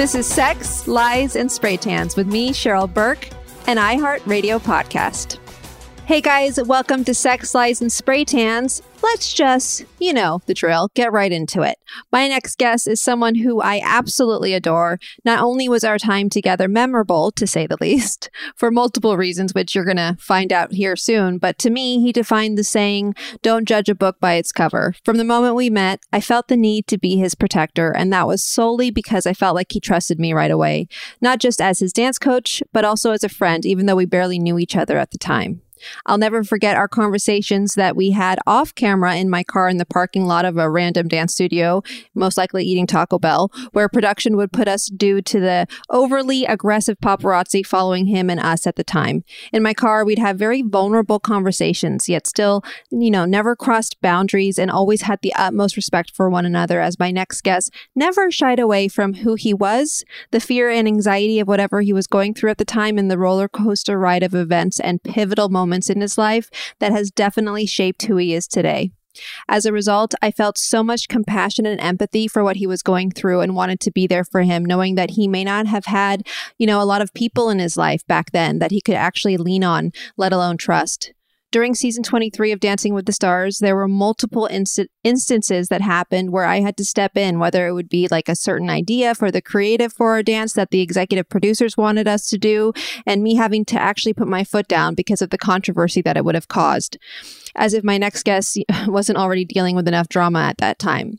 This is Sex, Lies, and Spray Tans with me, Cheryl Burke, an iHeartRadio podcast. Hey guys, welcome to Sex, Lies, and Spray Tans. Let's just, you know, the drill, get right into it. My next guest is someone who I absolutely adore. Not only was our time together memorable, to say the least, for multiple reasons, which you're going to find out here soon, but to me, he defined the saying, don't judge a book by its cover. From the moment we met, I felt the need to be his protector, and that was solely because I felt like he trusted me right away, not just as his dance coach, but also as a friend, even though we barely knew each other at the time. I'll never forget our conversations that we had off camera in my car in the parking lot of a random dance studio, most likely eating Taco Bell, where production would put us due to the overly aggressive paparazzi following him and us at the time. In my car, we'd have very vulnerable conversations, yet still, you know, never crossed boundaries and always had the utmost respect for one another as my next guest never shied away from who he was, the fear and anxiety of whatever he was going through at the time, and the roller coaster ride of events and pivotal moments moments in his life that has definitely shaped who he is today. As a result, I felt so much compassion and empathy for what he was going through and wanted to be there for him, knowing that he may not have had, you know, a lot of people in his life back then that he could actually lean on, let alone trust. During season 23 of Dancing with the Stars, there were multiple inst- instances that happened where I had to step in, whether it would be like a certain idea for the creative for a dance that the executive producers wanted us to do, and me having to actually put my foot down because of the controversy that it would have caused, as if my next guest wasn't already dealing with enough drama at that time.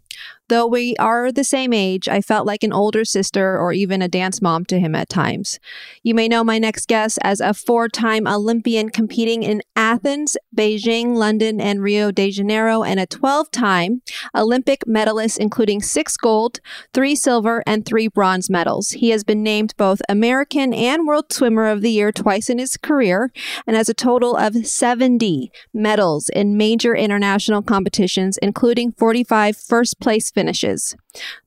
Though we are the same age, I felt like an older sister or even a dance mom to him at times. You may know my next guest as a four time Olympian competing in Athens, Beijing, London, and Rio de Janeiro, and a 12 time Olympic medalist, including six gold, three silver, and three bronze medals. He has been named both American and World Swimmer of the Year twice in his career and has a total of 70 medals in major international competitions, including 45 first place finishes.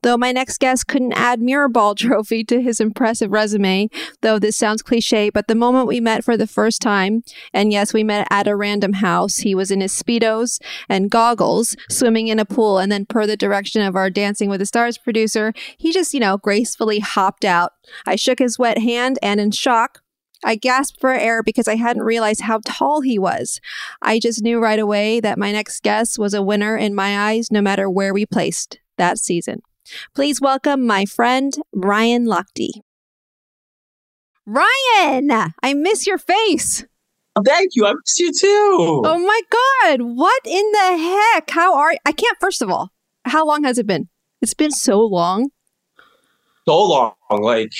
Though my next guest couldn't add Mirrorball trophy to his impressive resume, though this sounds cliche, but the moment we met for the first time, and yes, we met at a random house, he was in his Speedos and goggles, swimming in a pool, and then per the direction of our Dancing with the Stars producer, he just, you know, gracefully hopped out. I shook his wet hand and in shock, I gasped for air because I hadn't realized how tall he was. I just knew right away that my next guest was a winner in my eyes, no matter where we placed that season. Please welcome my friend, Ryan Lochte. Ryan, I miss your face. Oh, thank you. I miss you too. Oh my God. What in the heck? How are I can't, first of all, how long has it been? It's been so long. So long. Like,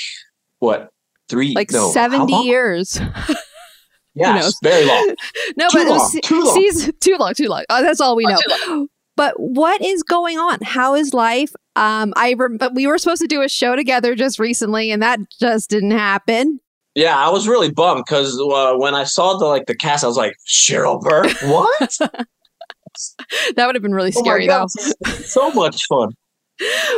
what? Three? Like no, 70 years. Yes, very long. no, Too but it was long, se- too long. season too long, too long. Oh, that's all we Oh, know. But what is going on? How is life? Um, I rem- but we were supposed to do a show together just recently, and that just didn't happen. Yeah, I was really bummed because uh, when I saw the like the cast, I was like, Cheryl Burke, what? That would have been really Oh scary, God, though. so much fun.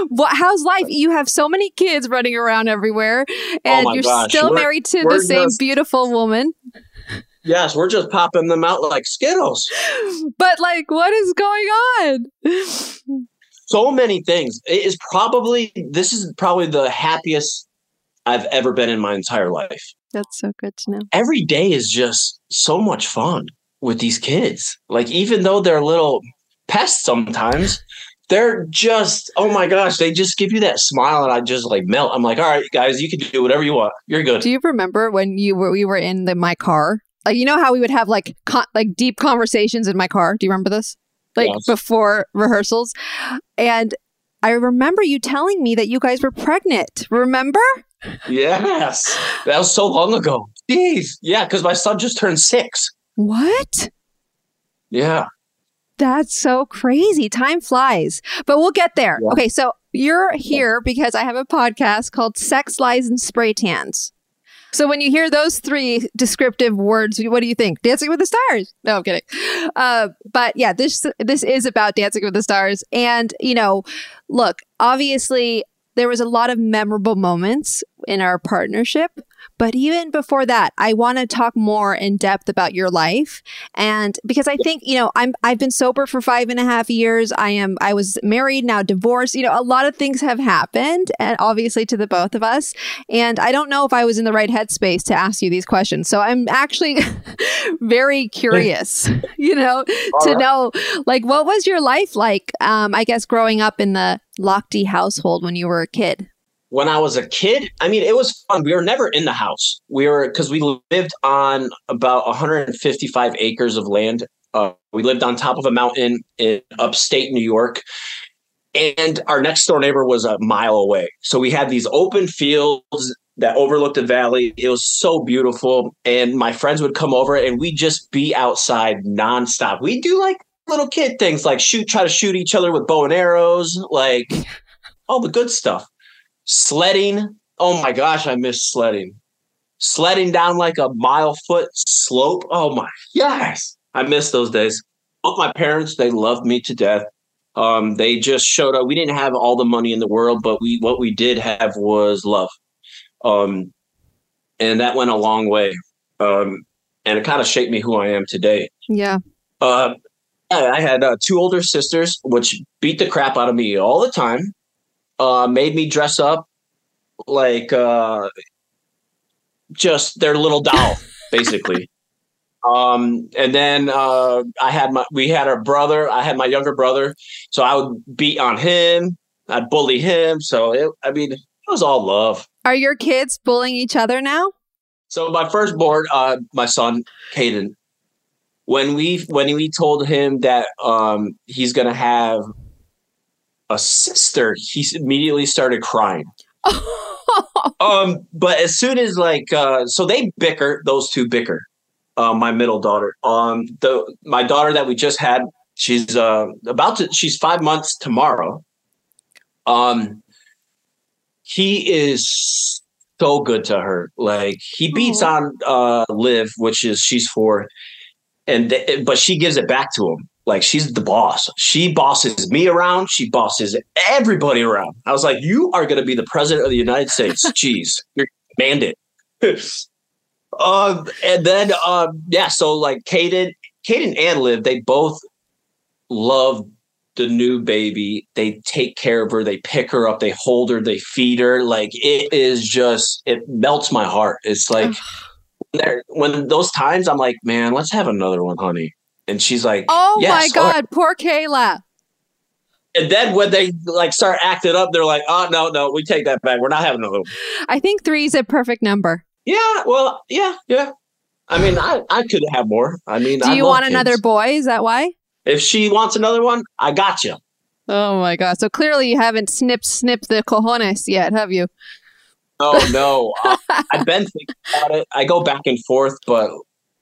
What? How's life? You have so many kids running around everywhere, oh and my you're gosh, still we're- married to the same just- beautiful woman. Yes, we're just popping them out like Skittles. But like, what is going on? So many things. It is probably this is probably the happiest I've ever been in my entire life. That's so good to know. Every day is just so much fun with these kids. Like even though they're little pests sometimes, they're just oh my gosh, they just give you that smile and I just like melt. I'm like, all right, guys, you can do whatever you want. You're good. Do you remember when you were we were in the my car? Like you know how we would have like con- like deep conversations in my car. Do you remember this? Like Yes. before rehearsals, and I remember you telling me that you guys were pregnant. Remember? Yes. That was so long ago. Jeez. Yeah, because my son just turned six. What? Yeah. That's so crazy. Time flies, but we'll get there. Yeah. Okay, so you're here because I have a podcast called Sex, Lies, and Spray Tans. So when you hear those three descriptive words, what do you think? Dancing with the Stars? No, I'm kidding. Uh, but yeah, this this is about Dancing with the Stars, and you know, look, obviously there was a lot of memorable moments in our partnership. But even before that, I want to talk more in depth about your life. And because I think, you know, I'm I've been sober for five and a half years. I am I was married, now divorced. You know, a lot of things have happened, and obviously to the both of us. And I don't know if I was in the right headspace to ask you these questions. So I'm actually very curious, you know, to right. know like what was your life like? Um, I guess growing up in the Lochte household when you were a kid. When I was a kid, I mean, it was fun. We were never in the house. We were because we lived on about 155 acres of land. Uh, we lived on top of a mountain in upstate New York, and our next door neighbor was a mile away. So we had these open fields that overlooked the valley. It was so beautiful, and my friends would come over, and we'd just be outside nonstop. We do like little kid things, like shoot, try to shoot each other with bow and arrows, like all the good stuff sledding. Oh my gosh, I miss sledding. Sledding down like a mile foot slope. Oh my yes, I miss those days. Both my parents, they loved me to death. Um, they just showed up. We didn't have all the money in the world, but we what we did have was love. Um, and that went a long way. Um, and it kind of shaped me who I am today. Yeah. Uh, I had uh, two older sisters, which beat the crap out of me all the time. Uh, made me dress up like uh, just their little doll, basically. Um, and then uh, I had my we had our brother. I had my younger brother, so I would beat on him. I'd bully him. So it, I mean, it was all love. Are your kids bullying each other now? So my firstborn, uh, my son, Caiden, when we when we told him that um, he's gonna have a sister, he immediately started crying. Um, but as soon as like, uh, so they bicker; those two bicker. Uh, my middle daughter, um, the my daughter that we just had, she's uh about to, she's five months tomorrow. Um, he is so good to her. Like he beats Aw. on uh Liv, which is she's four, and th- but she gives it back to him. Like she's the boss. She bosses me around. She bosses everybody around. I was like, you are going to be the president of the United States. Jeez, you're commanded. um, and then um, yeah, so like Caiden, Caiden and Liv, they both love the new baby. They take care of her. They pick her up. They hold her. They feed her. Like it is just it melts my heart. It's like there when those times I'm like, man, let's have another one, honey. And she's like, Oh my "Yes, right." God, poor Kayla. And then when they like start acting up, they're like, oh no, no, we take that back. We're not having another one. I think three is a perfect number. Yeah, well, yeah, yeah. I mean, I, I could have more. I mean, Do I you want kids. another boy? Is that why? If she wants another one, I got you. Oh my God. So clearly you haven't snipped snipped the cojones yet, have you? Oh no, uh, I've been thinking about it. I go back and forth, but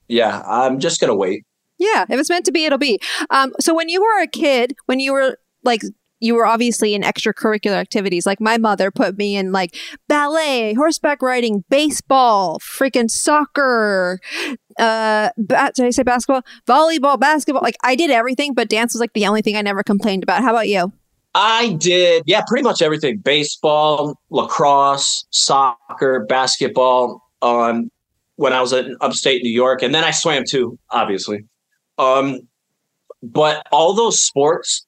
yeah, I'm just gonna wait. Yeah, if it's meant to be, it'll be. Um, so when you were a kid, when you were like, you were obviously in extracurricular activities. Like my mother put me in like ballet, horseback riding, baseball, freaking soccer. Uh, did I say basketball? Volleyball, basketball. Like I did everything, but dance was like the only thing I never complained about. How about you? I did, yeah, pretty much everything: baseball, lacrosse, soccer, basketball. Um, when I was in upstate New York, and then I swam too, obviously. Um, but all those sports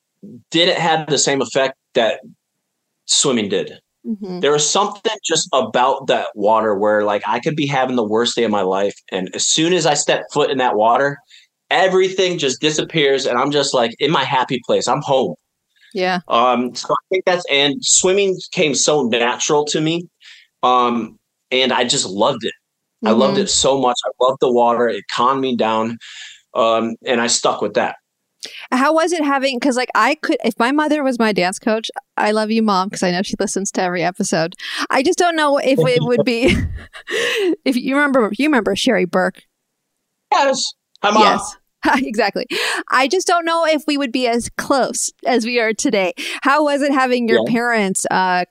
didn't have the same effect that swimming did. Mm-hmm. There was something just about that water where, like, I could be having the worst day of my life, and as soon as I step foot in that water, everything just disappears, and I'm just like in my happy place. I'm home. Yeah. Um. So I think that's and swimming came so natural to me, um, and I just loved it. Mm-hmm. I loved mm-hmm. it so much. I loved the water. It calmed me down, um, and I stuck with that. How was it having? Because like I could, if my mother was my dance coach, I love you, mom, because I know she listens to every episode. I just don't know if it would be. if you remember, you remember Sherry Burke. Yes. Hi, mom. Yes. exactly. I just don't know if we would be as close as we are today. How was it having your yeah. parents? Uh,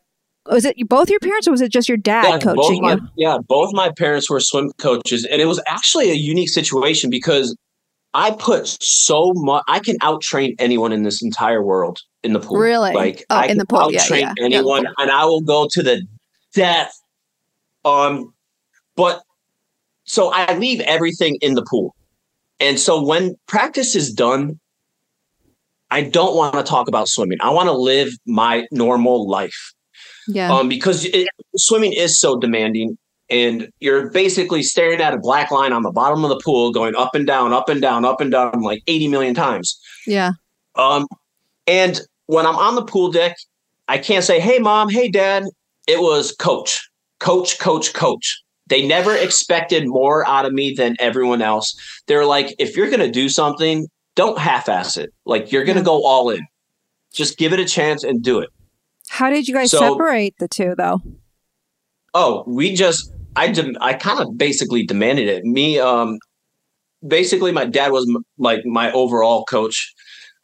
was it both your parents or was it just your dad yeah, coaching my, you? Yeah, both my parents were swim coaches. And it was actually a unique situation because I put so much. I can out train anyone in this entire world in the pool. Really? Like oh, I in the pool, out train yeah, yeah. anyone, yeah. and I will go to the death. Um, but so I leave everything in the pool, and so when practice is done, I don't want to talk about swimming. I want to live my normal life. Yeah. Um, because it, swimming is so demanding and you're basically staring at a black line on the bottom of the pool going up and down up and down up and down like 80 million times. Yeah. Um and when i'm on the pool deck i can't say hey mom hey dad. It was coach coach coach coach. They never expected more out of me than everyone else. They're like if you're going to do something don't half-ass it. Like you're going to go all in. Just give it a chance and do it. How did you guys so, separate the two though? Oh we just I de- I kind of basically demanded it. Me, um, basically, my dad was m- like my overall coach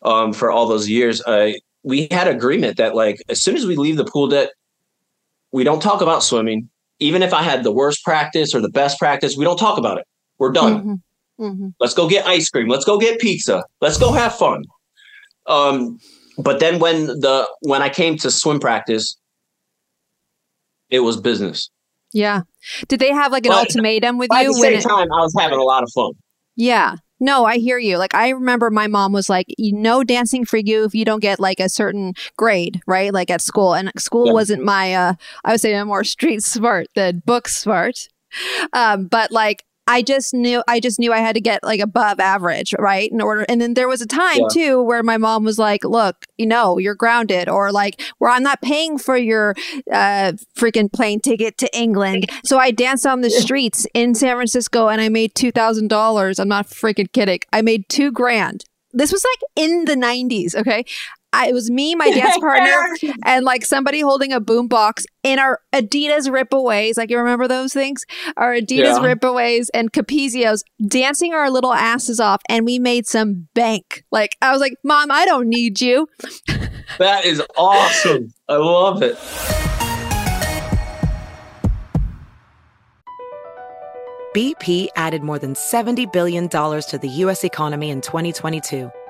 um, for all those years. Uh, we had agreement that like as soon as we leave the pool deck, we don't talk about swimming. Even if I had the worst practice or the best practice, we don't talk about it. We're done. Mm-hmm. Mm-hmm. Let's go get ice cream. Let's go get pizza. Let's go have fun. Um, but then when the when I came to swim practice, it was business. Yeah. Did they have like an but, ultimatum with you? At the same it, time, I was having a lot of fun. Yeah. No, I hear you. Like I remember my mom was like, "You know, dancing for you if you don't get like a certain grade, right? Like at school." And school yeah. wasn't my, uh I would say, more street smart than book smart. Um, but like I just knew I just knew I had to get like above average, right? In order and then there was a time yeah. too where my mom was like, "Look, you know, you're grounded," or like, "Where I'm not paying for your uh, freaking plane ticket to England." So I danced on the streets in San Francisco and I made two thousand dollars. I'm not freaking kidding. I made two grand. This was like in the 90s, okay? I, it was me, my dance partner, and like somebody holding a boombox in our Adidas ripaways. Like you remember those things? Our Adidas yeah. ripaways and Capezios dancing our little asses off, and we made some bank. Like I was like, "Mom, I don't need you." that is awesome. I love it. BP added more than $70 billion to the U.S. economy in 2022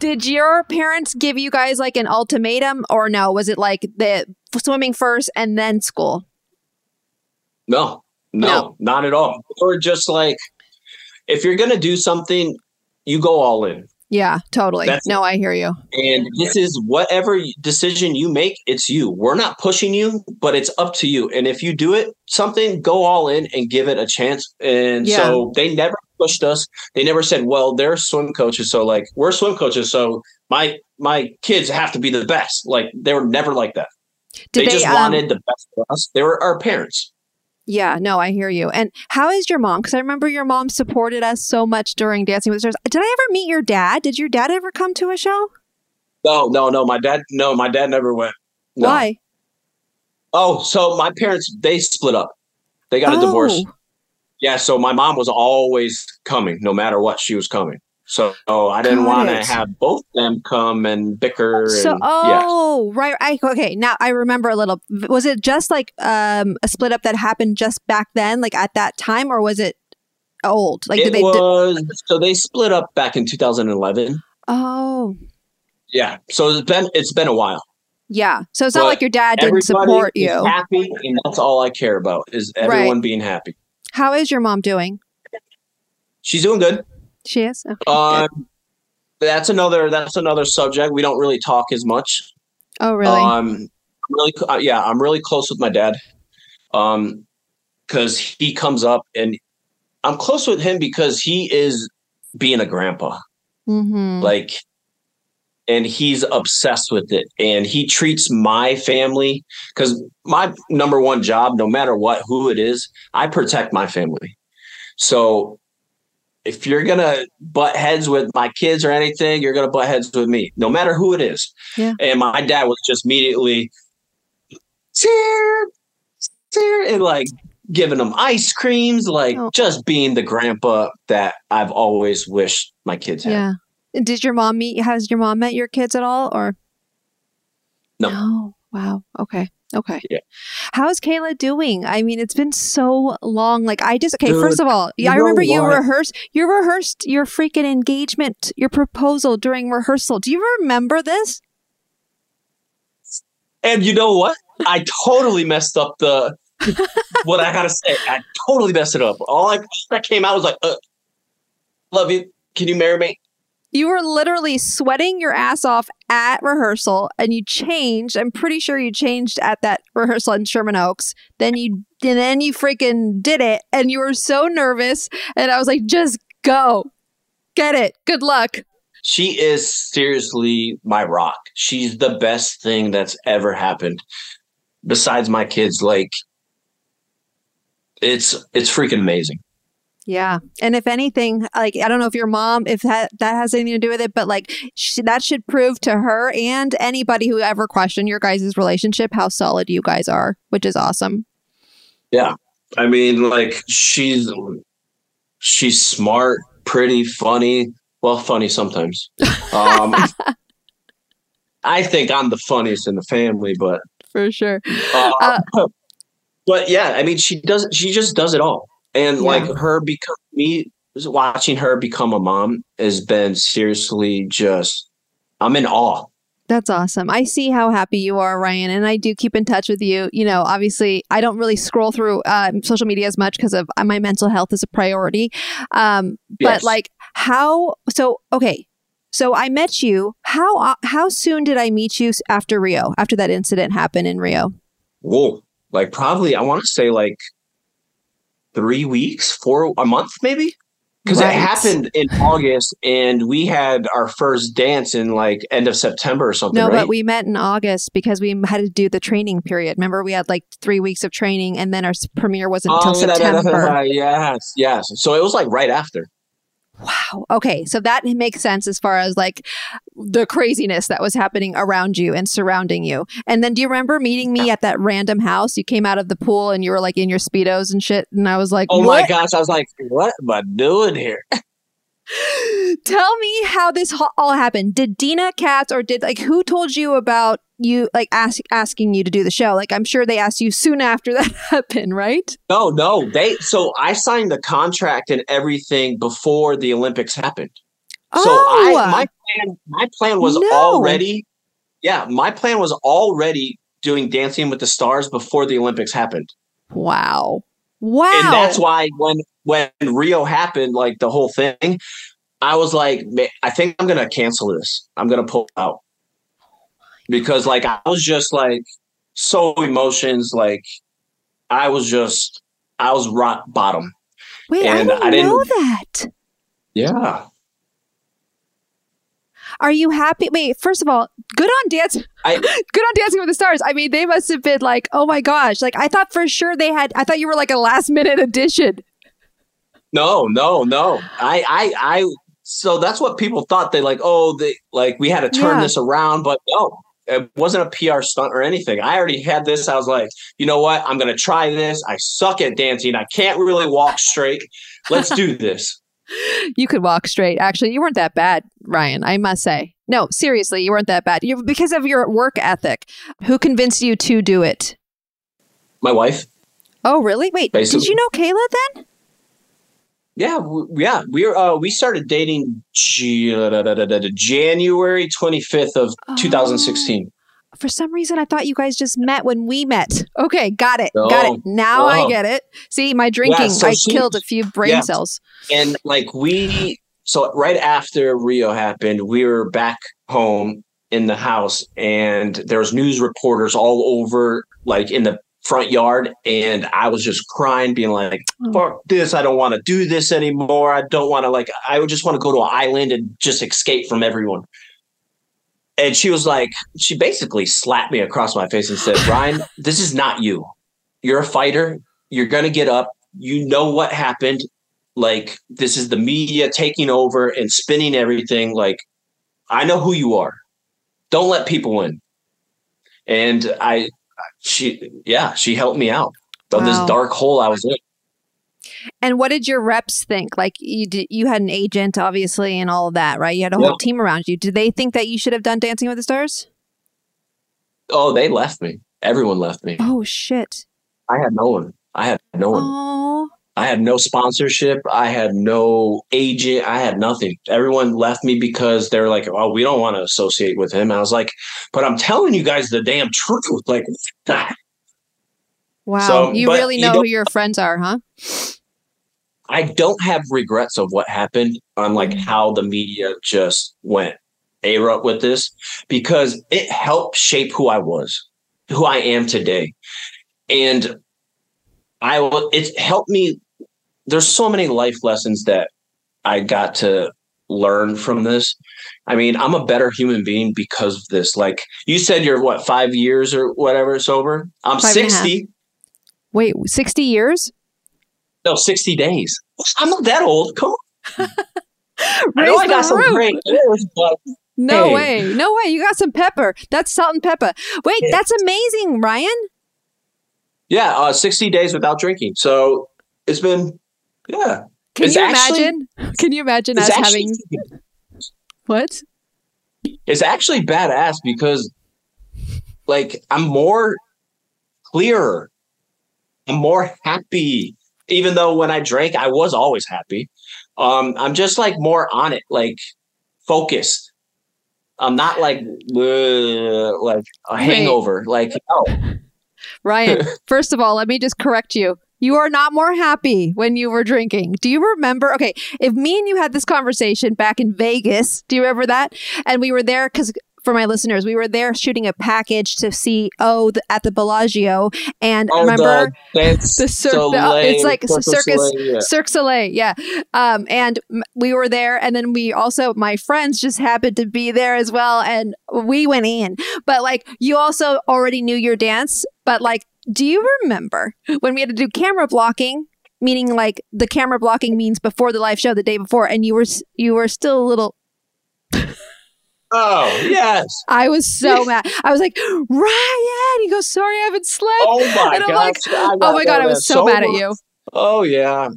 Did your parents give you guys like an ultimatum or no? Was it like the swimming first and then school? No, no, No. not at all. Or just like, if you're going to do something, you go all in. Yeah, totally. That's- no, I hear you. And this is whatever decision you make, it's you. We're not pushing you, but it's up to you. And if you do it, something, go all in and give it a chance. And Yeah. so they never pushed us. They never said, "Well, they're swim coaches, so like we're swim coaches, so my my kids have to be the best." Like they were never like that. Did they, they, just um, wanted the best for us. They were our parents. Yeah, no, I hear you. And how is your mom? Because I remember your mom supported us so much during Dancing with the Stars. Did I ever meet your dad? Did your dad ever come to a show? No, no, no. My dad, no, my dad never went. No. Why? Oh, so my parents they split up. They got a divorce. Yeah, so my mom was always coming, no matter what, she was coming. So oh, I didn't want to have both them come and bicker. So, and, yeah. oh, right. I, okay, now I remember a little. Was it just like um, a split up that happened just back then, like at that time, or was it old? Like, it did they? was so they split up back in 2011. oh, Yeah, so it's been it's been a while. yeah. So it's not like your dad didn't support you. happy, and that's all I care about is everyone being happy. How is your mom doing? She's doing good. She is. Okay. Um, that's another that's another subject. We don't really talk as much. oh, really? Um, really, uh, yeah, I'm really close with my dad. Um, because he comes up and I'm close with him because he is being a grandpa, mm-hmm. like, and he's obsessed with it. And he treats my family because my number one job, no matter what, who it is, I protect my family. So if you're gonna butt heads with my kids or anything, you're gonna butt heads with me, no matter who it is. Yeah. And my dad was just immediately, cheer, cheer, and like giving them ice creams, like Oh. just being the grandpa that I've always wished my kids had. Yeah. Did your mom meet? Has your mom met your kids at all, or No. Wow. Okay. Okay. Yeah. How's Kayla doing? I mean, it's been so long. Like, I just okay. Dude, first of all, I remember you rehearsed. You rehearsed your freaking engagement, your proposal during rehearsal. Do you remember this? And you know what? I totally messed up the what I gotta say. I totally messed it up. All I that came out was like, uh, "Love you. Can you marry me?" You were literally sweating your ass off at rehearsal, and you changed. I'm pretty sure you changed at that rehearsal in Sherman Oaks. Then you, and then you freaking did it, and you were so nervous. And I was like, just go, get it. Good luck. She is seriously my rock. She's the best thing that's ever happened besides my kids. Like, it's it's freaking amazing. Yeah. And if anything, like, I don't know if your mom, if that, that has anything to do with it, but like, sh- that should prove to her and anybody who ever questioned your guys' relationship how solid you guys are, which is awesome. Yeah. I mean, like she's she's smart, pretty, funny. Well, funny sometimes. Um, I think I'm the funniest in the family, but For sure. uh, but yeah, I mean, she does. She just does it all, and Yeah. like her become me watching her become a mom has been seriously just. I'm in awe. That's awesome. I see how happy you are, Ryan, and I do keep in touch with you. You know, obviously, I don't really scroll through um, social media as much because of uh, my mental health is a priority. Um, but Yes. like, how? So, okay, so I met you. How uh, how soon did I meet you after Rio? After that incident happened in Rio? Whoa, like probably I want to say like three weeks, four a month, maybe. because Right. it happened in August, and we had our first dance in like end of September or something. No, right? but we met in August because we had to do the training period. Remember, we had like three weeks of training, and then our premiere wasn't until Oh, da, da, da, September. da, yes, yes. So it was like right after. Wow. Okay, so that makes sense as far as like the craziness that was happening around you and surrounding you. And then, do you remember meeting me at that random house? You came out of the pool and you were like in your speedos and shit, and I was like, Oh "What?" my gosh! I was like, "What am I doing here?" Tell me how this all happened. Did Deena Katz or did like who told you about you like ask, asking you to do the show? Like I'm sure they asked you soon after that happened, right? No, no. They so I signed the contract and everything before the Olympics happened. So Oh. I my plan my plan was No. already yeah, my plan was already doing Dancing with the Stars before the Olympics happened. Wow. Wow. And that's why when when Rio happened, like the whole thing, I was like, I think I'm gonna cancel this. I'm gonna pull out. Because like I was just like so emotions, like I was just I was rock bottom. Wait, I and didn't, I didn't- know that. Yeah. Are you happy? Wait, first of all, good on dance. I- good on Dancing with the Stars. I mean, they must have been like, oh my gosh! Like I thought for sure they had. I thought you were like a last minute addition. No, no, no. I, I, I. So that's what people thought. They like, oh, they like we had to turn Yeah. this around, but no, it wasn't a PR stunt or anything. I already had this. I was like, you know what? I'm gonna try this. I suck at dancing. I can't really walk straight. Let's do this. You could walk straight. Actually, you weren't that bad, Ryan. I must say. No, seriously, you weren't that bad. You because of your work ethic. Who convinced you to do it? My wife. Oh, really? Wait, did you know Kayla then? Yeah, yeah. We are uh, we started dating January 25th of 2016. For some reason, I thought you guys just met when we met. Okay, got it. got it. Now I Oh. get it. See, my drinking, so I she- killed a few brain yeah. cells. and like we so right after rio happened we were back home in the house and there was news reporters all over like in the front yard and i was just crying being like Oh. fuck this i don't want to do this anymore. I don't want to like i would just want to go to an island and just escape from everyone. And she was like she basically slapped me across my face and said ryan this is not you. You're a fighter. You're gonna get up. You know what happened. Like this is the media taking over and spinning everything. Like i know who you are. Don't let people win. And i she yeah she helped me out of this dark hole i was in And what did your reps think? Like you did, you had an agent, obviously, and all of that, right? You had a whole team around you. Did they think that you should have done Dancing with the Stars? oh they left me everyone left me Oh shit! i had no one i had no one Oh, i had no sponsorship i had no agent i had nothing everyone left me because they're like oh we don't want to associate with him i was like but i'm telling you guys the damn truth like wow! So, you really you know don't- who your friends are, huh? I don't have regrets of what happened on like mm. how the media just went a with this because it helped shape who I was, who I am today. And I will, it's helped me. There's so many life lessons that I got to learn from this. I mean, I'm a better human being because of this. Like you said, you're what, five years or whatever sober? I'm Five and a half. 60. Wait, sixty years? No, 60 days. I'm not that old. Come on. I know I got some great No Hey. way. No way. You got some pepper. That's salt and pepper. Wait, Yeah. that's amazing, Ryan. Yeah, uh, 60 days without drinking. So it's been, yeah. Can It's you actually- imagine? Can you imagine us actually, having what? it's actually badass because, like, I'm more clearer. I'm more happy. Even though when I drank, I was always happy. Um, I'm just like more on it, like focused. I'm not like uh, like a hangover. Like no, Ryan, first of all, let me just correct you. You are not more happy when you were drinking. Do you remember? Okay, if me and you had this conversation back in Vegas, do you remember that? And we were there because for my listeners, we were there shooting a package to see oh the, at the Bellagio, and Oh, remember the, the circus. Soleil, it's like Cirque circus, Soleil, yeah. Cirque Soleil, yeah. Um, and we were there, and then we also my friends just happened to be there as well, and we went in. But like you also already knew your dance, but like, do you remember when we had to do camera blocking? Meaning, like the camera blocking means before the live show, the day before, and you were you were still a little Oh yes. I was so mad. I was like, Ryan. He goes, sorry, I haven't slept. Oh my And I'm gosh. like, oh my god, I was so mad at you. Oh yeah.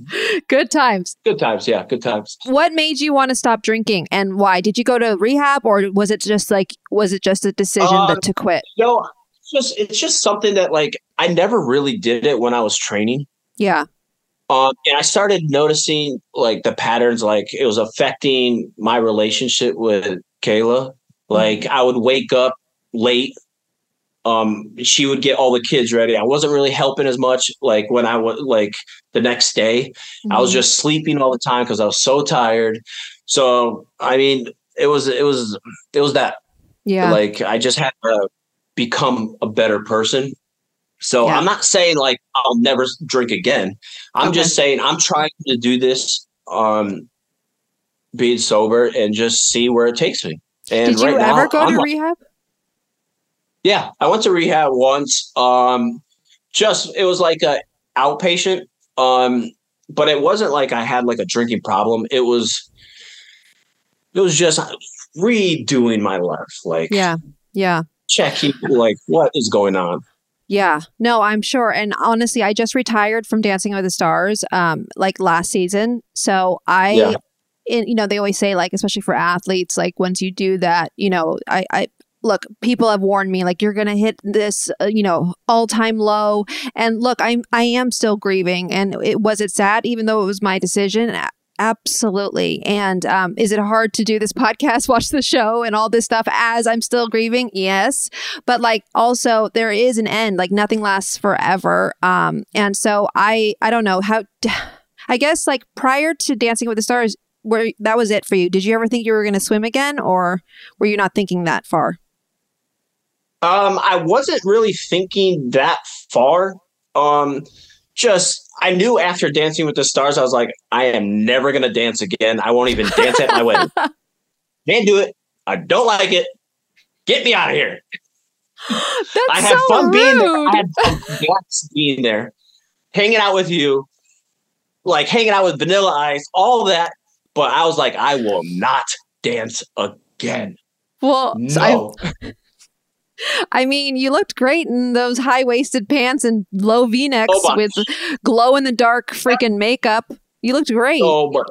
Good times. Good times. Yeah, good times. What made you want to stop drinking, and why? Did you go to rehab, or was it just like was it just a decision Um, that to quit? No, it's just it's just something that like I never really did it when I was training. Yeah, Um, and I started noticing like the patterns, like it was affecting my relationship with Kayla. Like I would wake up late. Um, she would get all the kids ready. I wasn't really helping as much. Like when I was like the next day, I was Mhm. just sleeping all the time because I was so tired. So I mean, it was it was it was that yeah, like I just had to become a better person. So Yeah. I'm not saying like I'll never drink again. I'm Okay. just saying I'm trying to do this um being sober and just see where it takes me. And Did you right now, ever go I'm to like- rehab? yeah, I went to rehab once. Um, just it was like a outpatient. Um, but it wasn't like I had like a drinking problem. It was, it was just redoing my life, like Yeah, yeah. checking like what is going on. Yeah, no, I'm sure. And honestly, I just retired from Dancing with the Stars, um, like last season. So I, Yeah. in, you know, they always say like, especially for athletes, like once you do that, you know, I, I look, people have warned me like you're gonna hit this, uh, you know, all time low. And look, I'm, I am still grieving. And it was it sad, even though it was my decision. Absolutely. And um, is it hard to do this podcast, watch the show, and all this stuff as I'm still grieving? Yes but like also there is an end like nothing lasts forever um and so i i don't know how i guess like prior to dancing with the stars where that was it for you did you ever think you were going to swim again or were you not thinking that far Um, I wasn't really thinking that far. Um, just I knew after Dancing with the Stars, I was like, I am never gonna dance again. I won't even dance at my wedding. Can't do it. I don't like it. Get me out of here. that's I had so fun rude. being there. I had fun being there, hanging out with you, like hanging out with Vanilla Ice, all that. But I was like, I will not dance again. well so I, No. I mean you looked great in those high-waisted pants and low v-necks Oh my- with glow in the dark freaking makeup you looked great so much.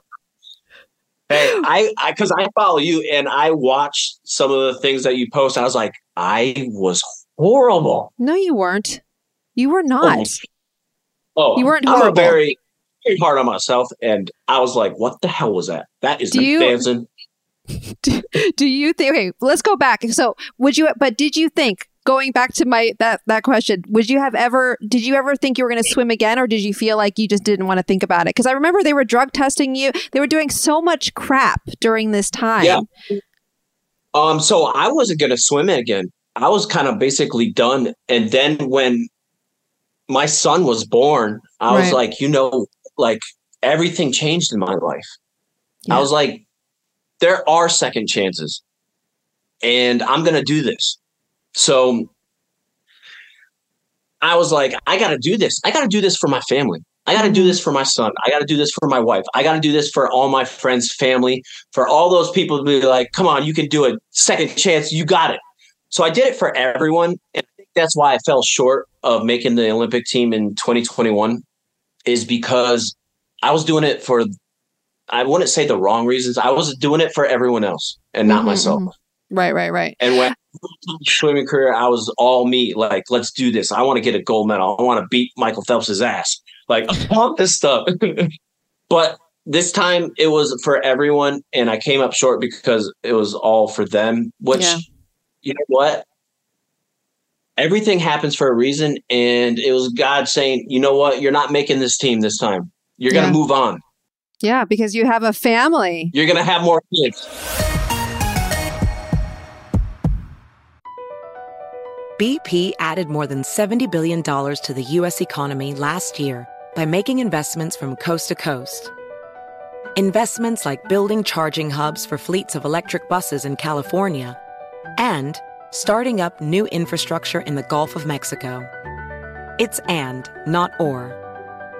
Hey, I, I, because I follow you and I watched some of the things that you post. I was like, I was horrible. no you weren't you were not Oh, You weren't I'm a very, very hard on myself, and I was like, what the hell was that? That is Do you- dancing. do you think okay let's go back so would you but did you think going back to my that that question would you have ever did you ever think you were going to swim again or did you feel like you just didn't want to think about it because i remember they were drug testing you they were doing so much crap during this time Yeah. Um, so I wasn't gonna swim again. I was kind of basically done. And then when my son was born, I was like, you know, like everything changed in my life. Yeah. I was like, there are second chances, and I'm gonna do this. So I was like, I gotta do this. I gotta do this for my family. I gotta do this for my son. I gotta do this for my wife. I gotta do this for all my friends, family, for all those people to be like, come on, you can do it. Second chance, you got it. So I did it for everyone. And I think that's why I fell short of making the Olympic team in 2021, is because I was doing it for, I wouldn't say the wrong reasons. I was doing it for everyone else and not Mhm, myself. mhm. right right right And when swimming career, I was all me. Like, let's do this. I want to get a gold medal. I want to beat Michael Phelps's ass. Like all this stuff. but this time it was for everyone, and I came up short because it was all for them. Which, Yeah. you know what? Everything happens for a reason, and it was God saying, "You know what? You're not making this team this time. You're gonna move on. Yeah because you have a family You're gonna have more kids." BP added more than $70 billion to the U.S. economy last year by making investments from coast to coast. Investments like building charging hubs for fleets of electric buses in California and starting up new infrastructure in the Gulf of Mexico. It's and, not or.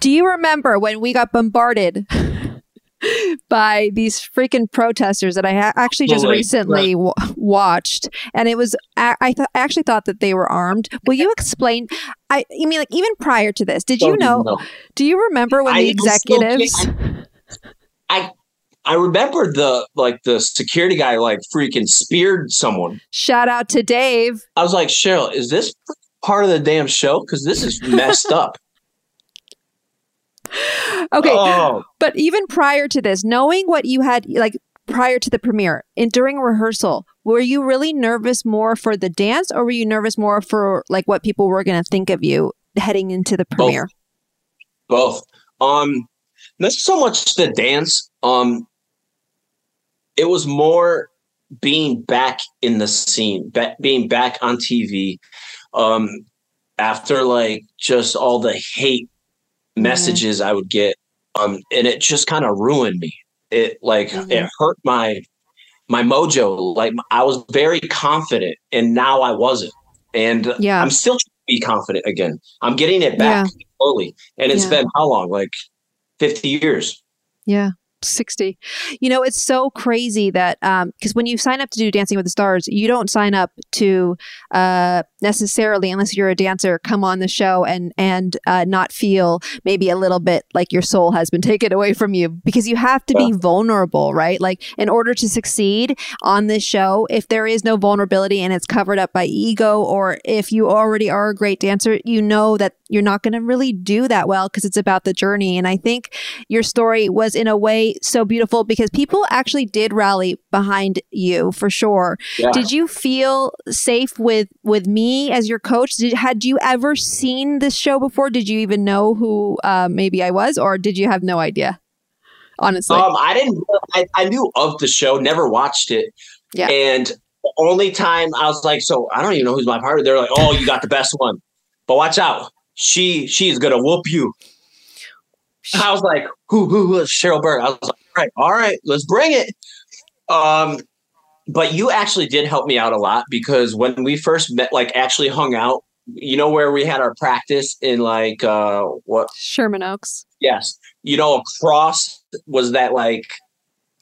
Do you remember when we got bombarded by these freaking protesters that I ha- actually just Totally. recently w- watched? And it was, I, I, th- I actually thought that they were armed. Will you explain? I, I mean, like, even prior to this, did you Don't even know? Do you remember when the executives? I I remember the like the security guy like freaking speared someone. Shout out to Dave. I was like, Cheryl, is this part of the damn show? Because this is messed up. Okay. Oh, But even prior to this, knowing what you had, like prior to the premiere and during rehearsal, were you really nervous more for the dance or were you nervous more for like what people were going to think of you heading into the premiere? both. Um, not so much the dance. Um, it was more being back in the scene, ba- being back on TV. Um, after like just all the hate messages I would get, um, and it just kind of ruined me. It like Mhm. it hurt my my mojo. Like I was very confident, and now I wasn't. And Yeah. I'm still trying to be confident again. I'm getting it back slowly, and it's Yeah. been how long? Like fifty years. Yeah. 60. You know, it's so crazy that um because when you sign up to do Dancing with the Stars, you don't sign up to uh necessarily unless you're a dancer come on the show and and uh not feel maybe a little bit like your soul has been taken away from you because you have to be vulnerable, right? Like in order to succeed on this show, if there is no vulnerability and it's covered up by ego or if you already are a great dancer, you know that you're not going to really do that well because it's about the journey and I think your story was in a way so beautiful because people actually did rally behind you for sure. Yeah. Did you feel safe with with me as your coach? Did, had you ever seen this show before? Did you even know who uh, maybe I was, or did you have no idea? Honestly, Um, I didn't. I, I knew of the show, never watched it. Yeah. And the only time I was like, so I don't even know who's my partner. They're like, oh, you got the best one, but watch out. She she's gonna whoop you. I was like, who who who is Cheryl Burke? I was like, all right, all right, let's bring it. Um, but you actually did help me out a lot because when we first met, like actually hung out, you know where we had our practice in like uh what? Sherman Oaks Yes, you know, across was that like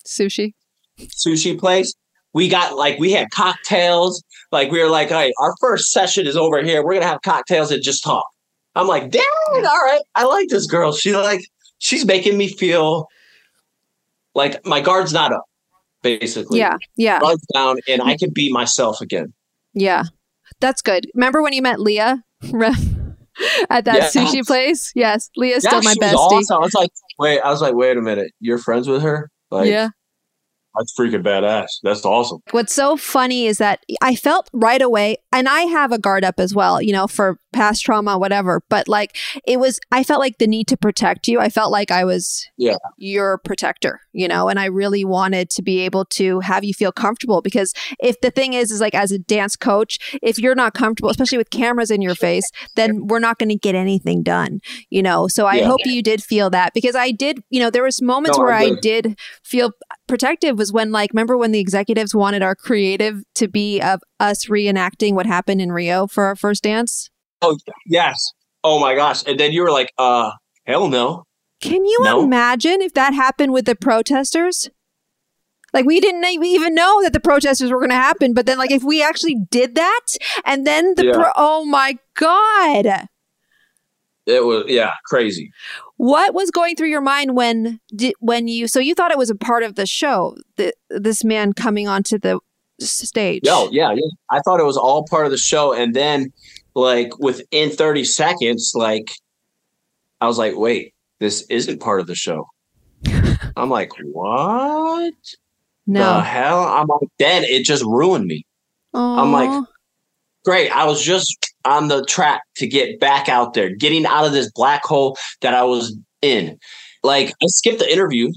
sushi. sushi place. We got like we had cocktails. Like we were like, all right, our first session is over here. We're gonna have cocktails and just talk. I'm like, dang, all right. I like this girl. She like she's making me feel like my guard's not up, basically. Yeah, yeah, Guard's down and I can be myself again. yeah. That's good. Remember when you met Leah at that Yes. sushi place? Yes, Leah's still my bestie. awesome. I was like, wait, I was like, wait a minute. You're friends with her? Like, yeah. That's freaking badass. That's awesome. What's so funny is that I felt right away, and I have a guard up as well, you know, for past trauma, whatever. But like, it was, I felt like the need to protect you. I felt like I was Yeah. your protector, you know, and I really wanted to be able to have you feel comfortable because if the thing is, is like as a dance coach, if you're not comfortable, especially with cameras in your face, then we're not going to get anything done, you know. So I Yeah. hope you did feel that because I did, you know, there was moments No, where I I did. did feel protective was when like remember when the executives wanted our creative to be of us reenacting what happened in Rio for our first dance? Oh, yes. Oh my gosh. And then you were like, uh, hell no. Can you No. imagine if that happened with the protesters? Like we didn't even know that the protesters were going to happen, but then like if we actually did that and then the Yeah. pro- oh my god. It was, yeah, crazy. What was going through your mind when when you so you thought it was a part of the show that this man coming onto the stage? No, yeah, yeah. I thought it was all part of the show. And then, like, within 30 seconds, like, I was like, wait, this isn't part of the show. I'm like, what the no. hell? I'm like, then it just ruined me. I'm like. Great. I was just on the track to get back out there, getting out of this black hole that I was in. Like, I skipped the interview.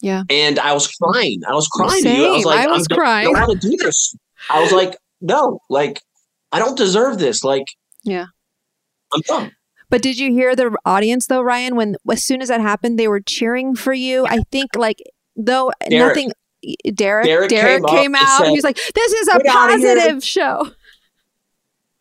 Yeah. And I was crying. I was crying to you. I was like, I was crying. don't want to do this. I was like, no, like, I don't deserve this. Like, Yeah. I'm done. But did you hear the audience though, Ryan? When as soon as that happened, they were cheering for you. I think like though Derek. nothing. Derek, Derek Derek, came came, out. said, he was like, "This is a "Get outta here." positive show."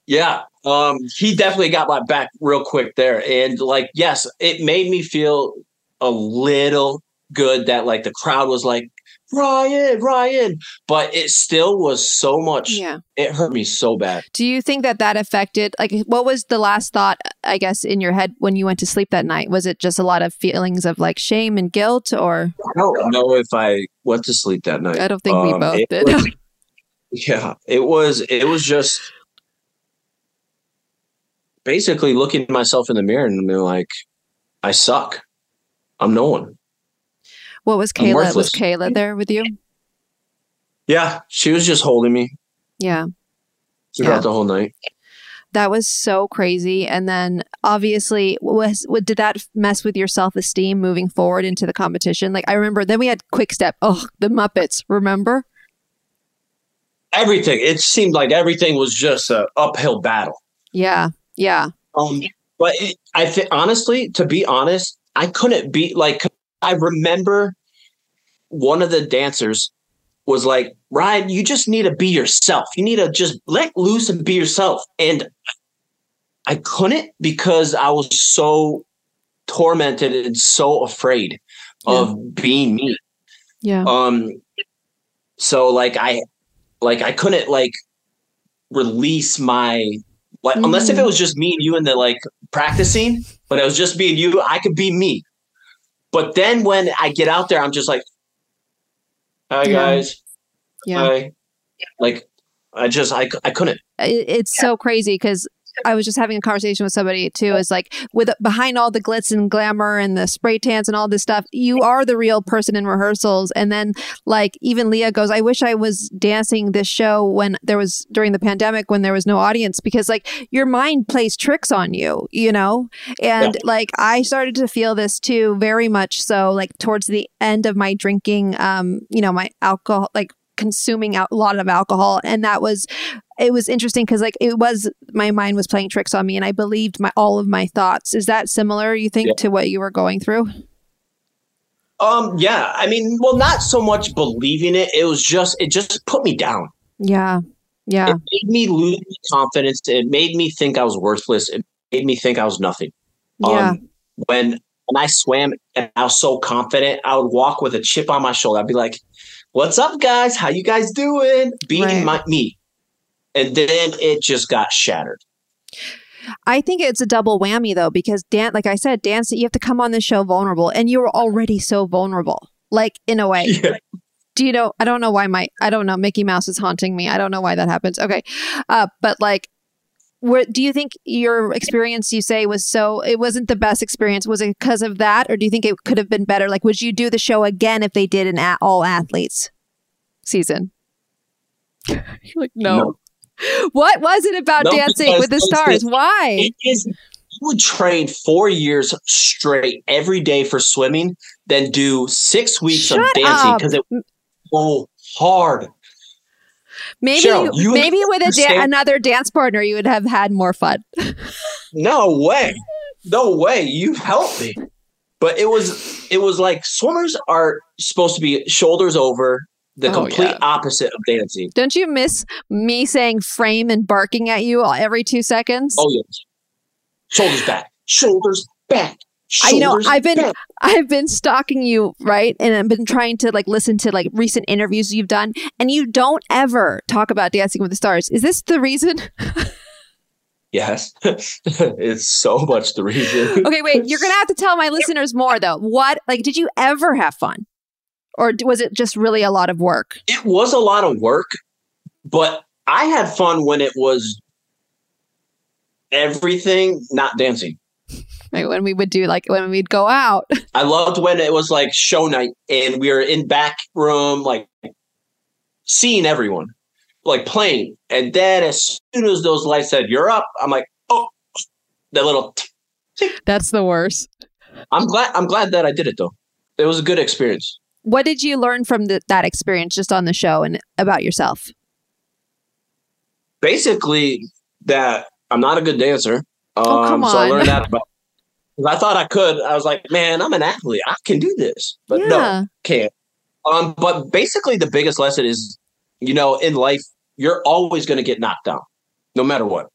Yeah. Um, he definitely got my back real quick there. And like, yes, it made me feel a little good that like the crowd was like, Ryan, Ryan. But it still was so much Yeah. it hurt me so bad. Do you think that that affected? Like, what was the last thought? I guess in your head when you went to sleep that night, was it just a lot of feelings of like shame and guilt, or I don't know if I went to sleep that night. I don't think we Um, both did. was- yeah, it was it was just basically looking myself in the mirror and being like, I suck. I'm no one. what was Kayla? Was. Kayla there with you? Yeah, she was just holding me Yeah. throughout Yeah. the whole night. That was so crazy. And then obviously, was what did that mess with your self esteem moving forward into the competition? Like I remember, then we had Quick Step. Oh, the Muppets. Remember? Everything. It seemed like everything was just a uphill battle. Yeah, yeah, Um, but it, I think honestly, to be honest, I couldn't be like. I remember one of the dancers was like, "Ryan, you just need to be yourself. You need to just let loose and be yourself." And I couldn't because I was so tormented and so afraid of being me. yeah. Um, so like I, like I couldn't like release my like unless if it mm. was just me and you in the like practicing, but it was just me and you, I could be me. But then when I get out there, I'm just like, hi Yeah. guys, yeah. hi. Like I just I, I couldn't. It- it's so crazy because I was just having a conversation with somebody too. Is like with behind all the glitz and glamour and the spray tans and all this stuff, you are the real person in rehearsals. And then like even Leah goes, I wish I was dancing this show when there was during the pandemic when there was no audience because like your mind plays tricks on you, you know. And like I started to feel this too, very much so. Like towards the end of my drinking, um, you know, my alcohol, like consuming out a lot of alcohol, and that was it was interesting because like it was my mind was playing tricks on me and i believed my all of my thoughts is that similar you think Yeah. to what you were going through Um, yeah, I mean, well, not so much believing it. It was just it just put me down. yeah yeah It made me lose confidence. It made me think I was worthless. It made me think I was nothing. yeah Um, when when I swam and I was so confident, I would walk with a chip on my shoulder. I'd be like, "What's up, guys? How you guys doing?" Being Right. my me, and then it just got shattered. i think it's a double whammy though because dan like i said dance you have to come on the show vulnerable and you were already so vulnerable like in a way Yeah. do you know i don't know why my i don't know mickey mouse is haunting me i don't know why that happens okay uh but like where, do you think your experience you say was so it wasn't the best experience was it because of that or do you think it could have been better like would you do the show again if they did an a- all athletes season You're like no. No. what was it about No, dancing with the stars it's- why It is. You would train four years straight every day for swimming, then do six weeks Shut of dancing because it was so hard. maybe Cheryl, you maybe with a da- another dance partner you would have had more fun No way. No way. You helped me. But it was it was like swimmers are supposed to be shoulders over, the Oh, complete yeah. opposite of dancing. don't you miss me saying frame and barking at you every two seconds Oh yes. Shoulders back. Shoulders back. I you know I've been back. I've been stalking you, right? And I've been trying to like listen to like recent interviews you've done, and you don't ever talk about Dancing with the Stars. Is this the reason? Yes. it's so much the reason. okay, wait. You're gonna have to tell my listeners more though. What like did you ever have fun, or was it just really a lot of work? it was a lot of work, but I had fun when it was everything, not dancing. Right when we would do like when we'd go out. I loved when it was like show night and we were in back room, like seeing everyone, like playing. And then as soon as those lights said, you're up, I'm like, oh, that little, That's the worst. I'm glad, I'm glad that I did it though. It was a good experience. What did you learn from the, that experience just on the show and about yourself? Basically, that I'm not a good dancer. Um, Oh, come So I learned that about. I thought I could. I was like, man, I'm an athlete. I can do this, but no, yeah. can't. Um, but basically, the biggest lesson is, you know, in life, you're always going to get knocked down, no matter what.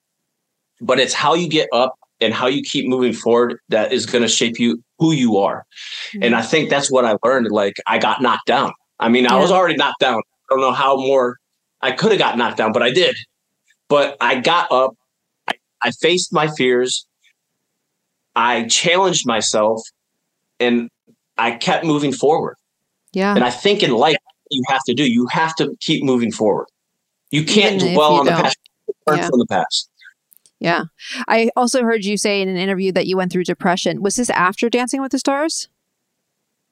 But it's how you get up and how you keep moving forward that is going to shape you who you are. And I think that's what I learned. Like I got knocked down. I mean, I was already knocked down. I don't know how more I could have got knocked down, but I did. But I got up. I, I faced my fears. I challenged myself, and I kept moving forward. yeah. And I think in life, you have to do. You have to keep moving forward. You can't Even dwell you on the don't. past. Learn Yeah. from the past. Yeah. I also heard you say in an interview that you went through depression. Was this after Dancing with the Stars?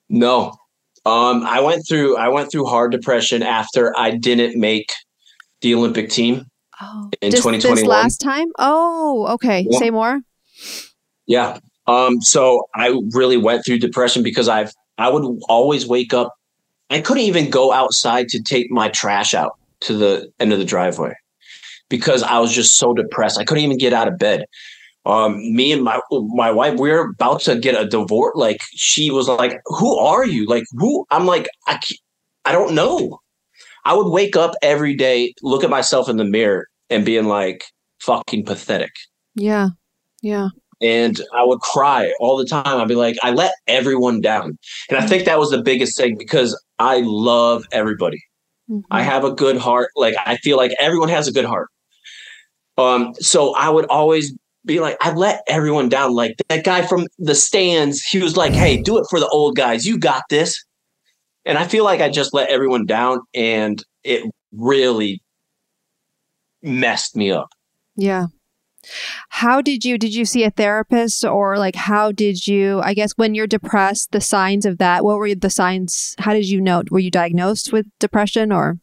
No, um, I went through. I went through hard depression after I didn't make the Olympic team. Oh, In This 2021. last time? Oh, okay. Yeah. Say more. Yeah. Um, so I really went through depression because I've I would always wake up. I couldn't even go outside to take my trash out to the end of the driveway because I was just so depressed. I couldn't even get out of bed. Um, me and my my wife, we are about to get a divorce. Like she was like, "Who are you? Like who?" I'm like, I I don't know. I would wake up every day, look at myself in the mirror, and being like, "Fucking pathetic." Yeah. Yeah. and I would cry all the time. I'd be like, I let everyone down. And I think that was the biggest thing because I love everybody. Mhm. I have a good heart. Like I feel like everyone has a good heart. Um, so I would always be like, I let everyone down. Like that guy from the stands, he was like, Hey, do it for the old guys. You got this. And I feel like I just let everyone down and it really messed me up. Yeah. How did you did you see a therapist or like how did you I guess when you're depressed the signs of that what were the signs how did you know were you diagnosed with depression or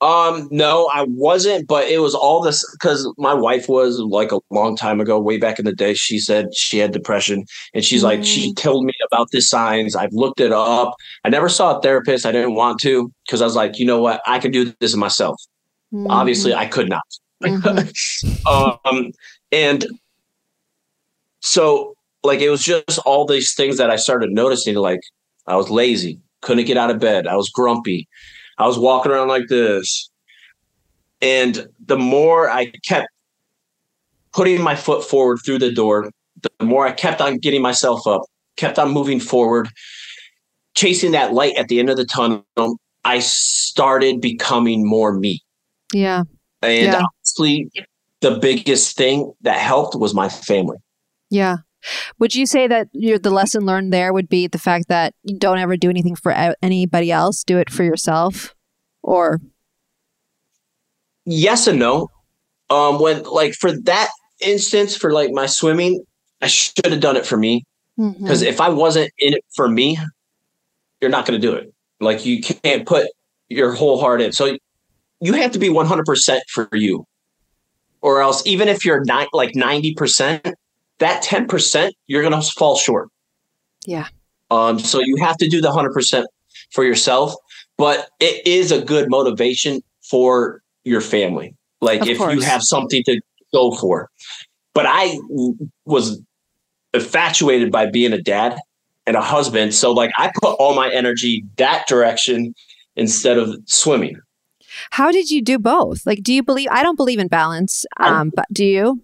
Um, no, I wasn't, but it was all this because my wife was like a long time ago, way back in the day. She said she had depression, and she's like, she told me about the signs. I've looked it up. I never saw a therapist. I didn't want to because I was like, you know what, I can do this myself. Obviously, I could not. um, and so like it was just all these things that I started noticing. Like I was lazy, couldn't get out of bed. I was grumpy. I was walking around like this. And the more I kept putting my foot forward through the door, the more I kept on getting myself up, kept on moving forward, chasing that light at the end of the tunnel. I started becoming more me. yeah And Yeah. honestly, the biggest thing that helped was my family. yeah would you say that the lesson learned there would be the fact that you don't ever do anything for anybody else do it for yourself or Yes and no. um, when like for that instance, for like my swimming, I should have done it for me because Mhm. if I wasn't in it for me, you're not going to do it. Like you can't put your whole heart in. So you have to be 100% for you, or else even if you're not like 90%, that 10% you're going to fall short. Yeah. Um, so you have to do the 100% for yourself, but it is a good motivation for your family. Like Of if you have something to go for. But I was infatuated by being a dad and a husband. So like I put all my energy that direction instead of swimming. How did you do both? Like, do you believe? I don't believe in balance. Um, but do you?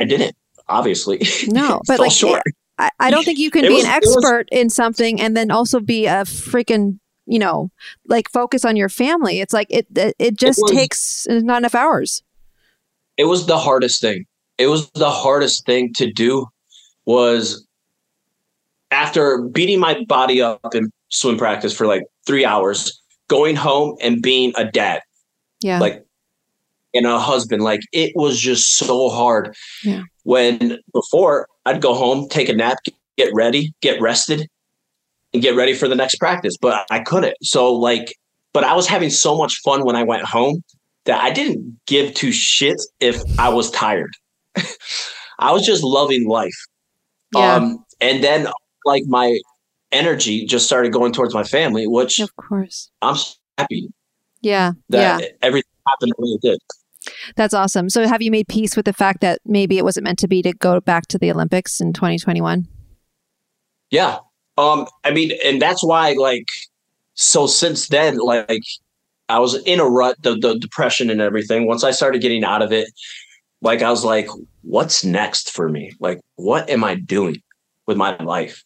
I didn't, obviously. No, but like, short. I, I don't think you can It be was- an it was- expert in something and then also be a freaking, you know, like focus on your family. It's like it it, it just was- takes not enough hours. it was the hardest thing. It was the hardest thing to do was after beating my body up in swim practice for like three hours, going home and being a dad, Yeah. like and a husband. Like it was just so hard. Yeah. When before I'd go home, take a nap, get ready, get rested, and get ready for the next practice. But I couldn't. So like, but I was having so much fun when I went home that I didn't give two shits if I was tired. I was just loving life. Yeah. Um, and then like my energy just started going towards my family, which of course. I'm happy Yeah. that yeah. everything happened the way it did. That's awesome. So have you made peace with the fact that maybe it wasn't meant to be to go back to the Olympics in 2021? Yeah. Um, I mean, and that's why, like, so since then, like, I was in a rut, the, the depression and everything. Once I started getting out of it, like, I was like, what's next for me? Like, what am I doing with my life?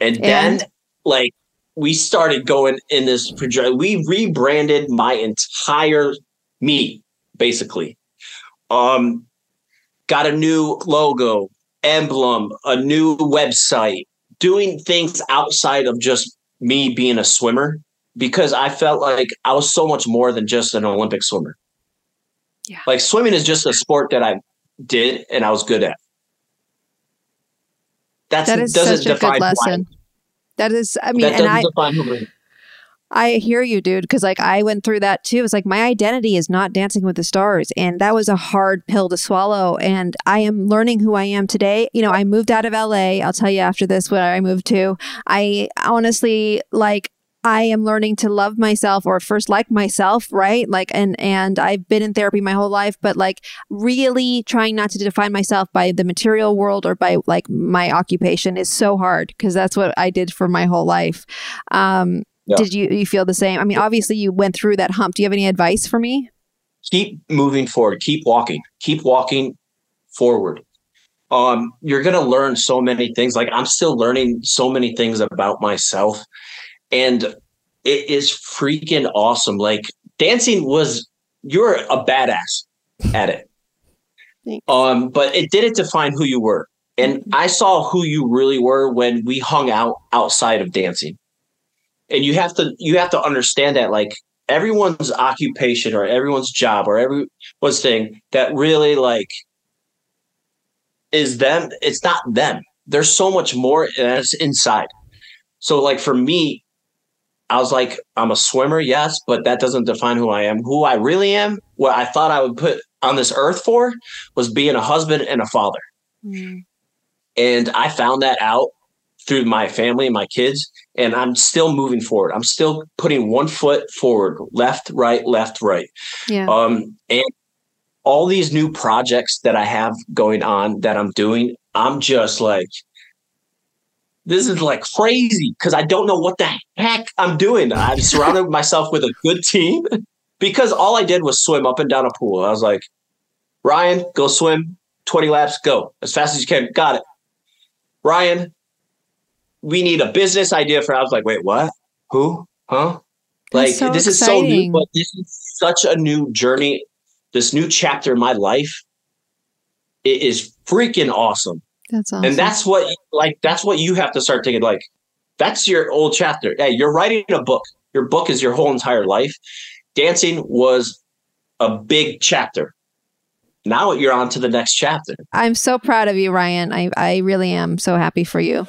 And then, like, we started going in this project. We rebranded my entire me, basically. Um, got a new logo, emblem, a new website, doing things outside of just me being a swimmer because I felt like I was so much more than just an Olympic swimmer. Yeah. Like swimming is just a sport that I did and I was good at. That's That is doesn't such a define good who I am. lesson. That is, I mean, that and I, define who I hear you, dude, because like I went through that too. It's like my identity is not dancing with the stars. And that was a hard pill to swallow. And I am learning who I am today. You know, I moved out of LA. I'll tell you after this where I moved to. I honestly like I am learning to love myself or first like myself, right? Like and and I've been in therapy my whole life, but like really trying not to define myself by the material world or by like my occupation is so hard because that's what I did for my whole life. Um Yeah. did you you feel the same? I mean, obviously you went through that hump. Do you have any advice for me? keep moving forward. Keep walking. Keep walking forward. Um you're gonna learn so many things. Like i'm still learning so many things about myself. And it is freaking awesome. Like dancing was you're a badass at it. Thanks. um but it didn't define who you were. And i saw who you really were when we hung out outside of dancing and you have to you have to understand that like everyone's occupation or everyone's job or everyone's thing that really like is them it's not them. There's so much more that's inside. So like for me i was like i'm a swimmer yes but that doesn't define who i am. Who i really am what i thought i would put on this earth for was being a husband and a father. Mm. And I found that out through my family and my kids. And I'm still moving forward. I'm still putting one foot forward, left, right, left, right. Yeah. Um, and all these new projects that I have going on that I'm doing, I'm just like, this is like crazy because I don't know what the heck I'm doing. I've surrounded myself with a good team because all I did was swim up and down a pool. I was like, Ryan, go swim 20 laps, go as fast as you can. Got it. Ryan, we need a business idea for. I was like, wait, what? Who? Huh? Like so this is so new, but this is such a new journey. This new chapter in my life. It is freaking awesome. That's awesome. And that's what like that's what you have to start thinking like that's your old chapter. Hey, you're writing a book. Your book is your whole entire life. Dancing was a big chapter. now you're on to the next chapter. I'm so proud of you, Ryan. I, I really am so happy for you.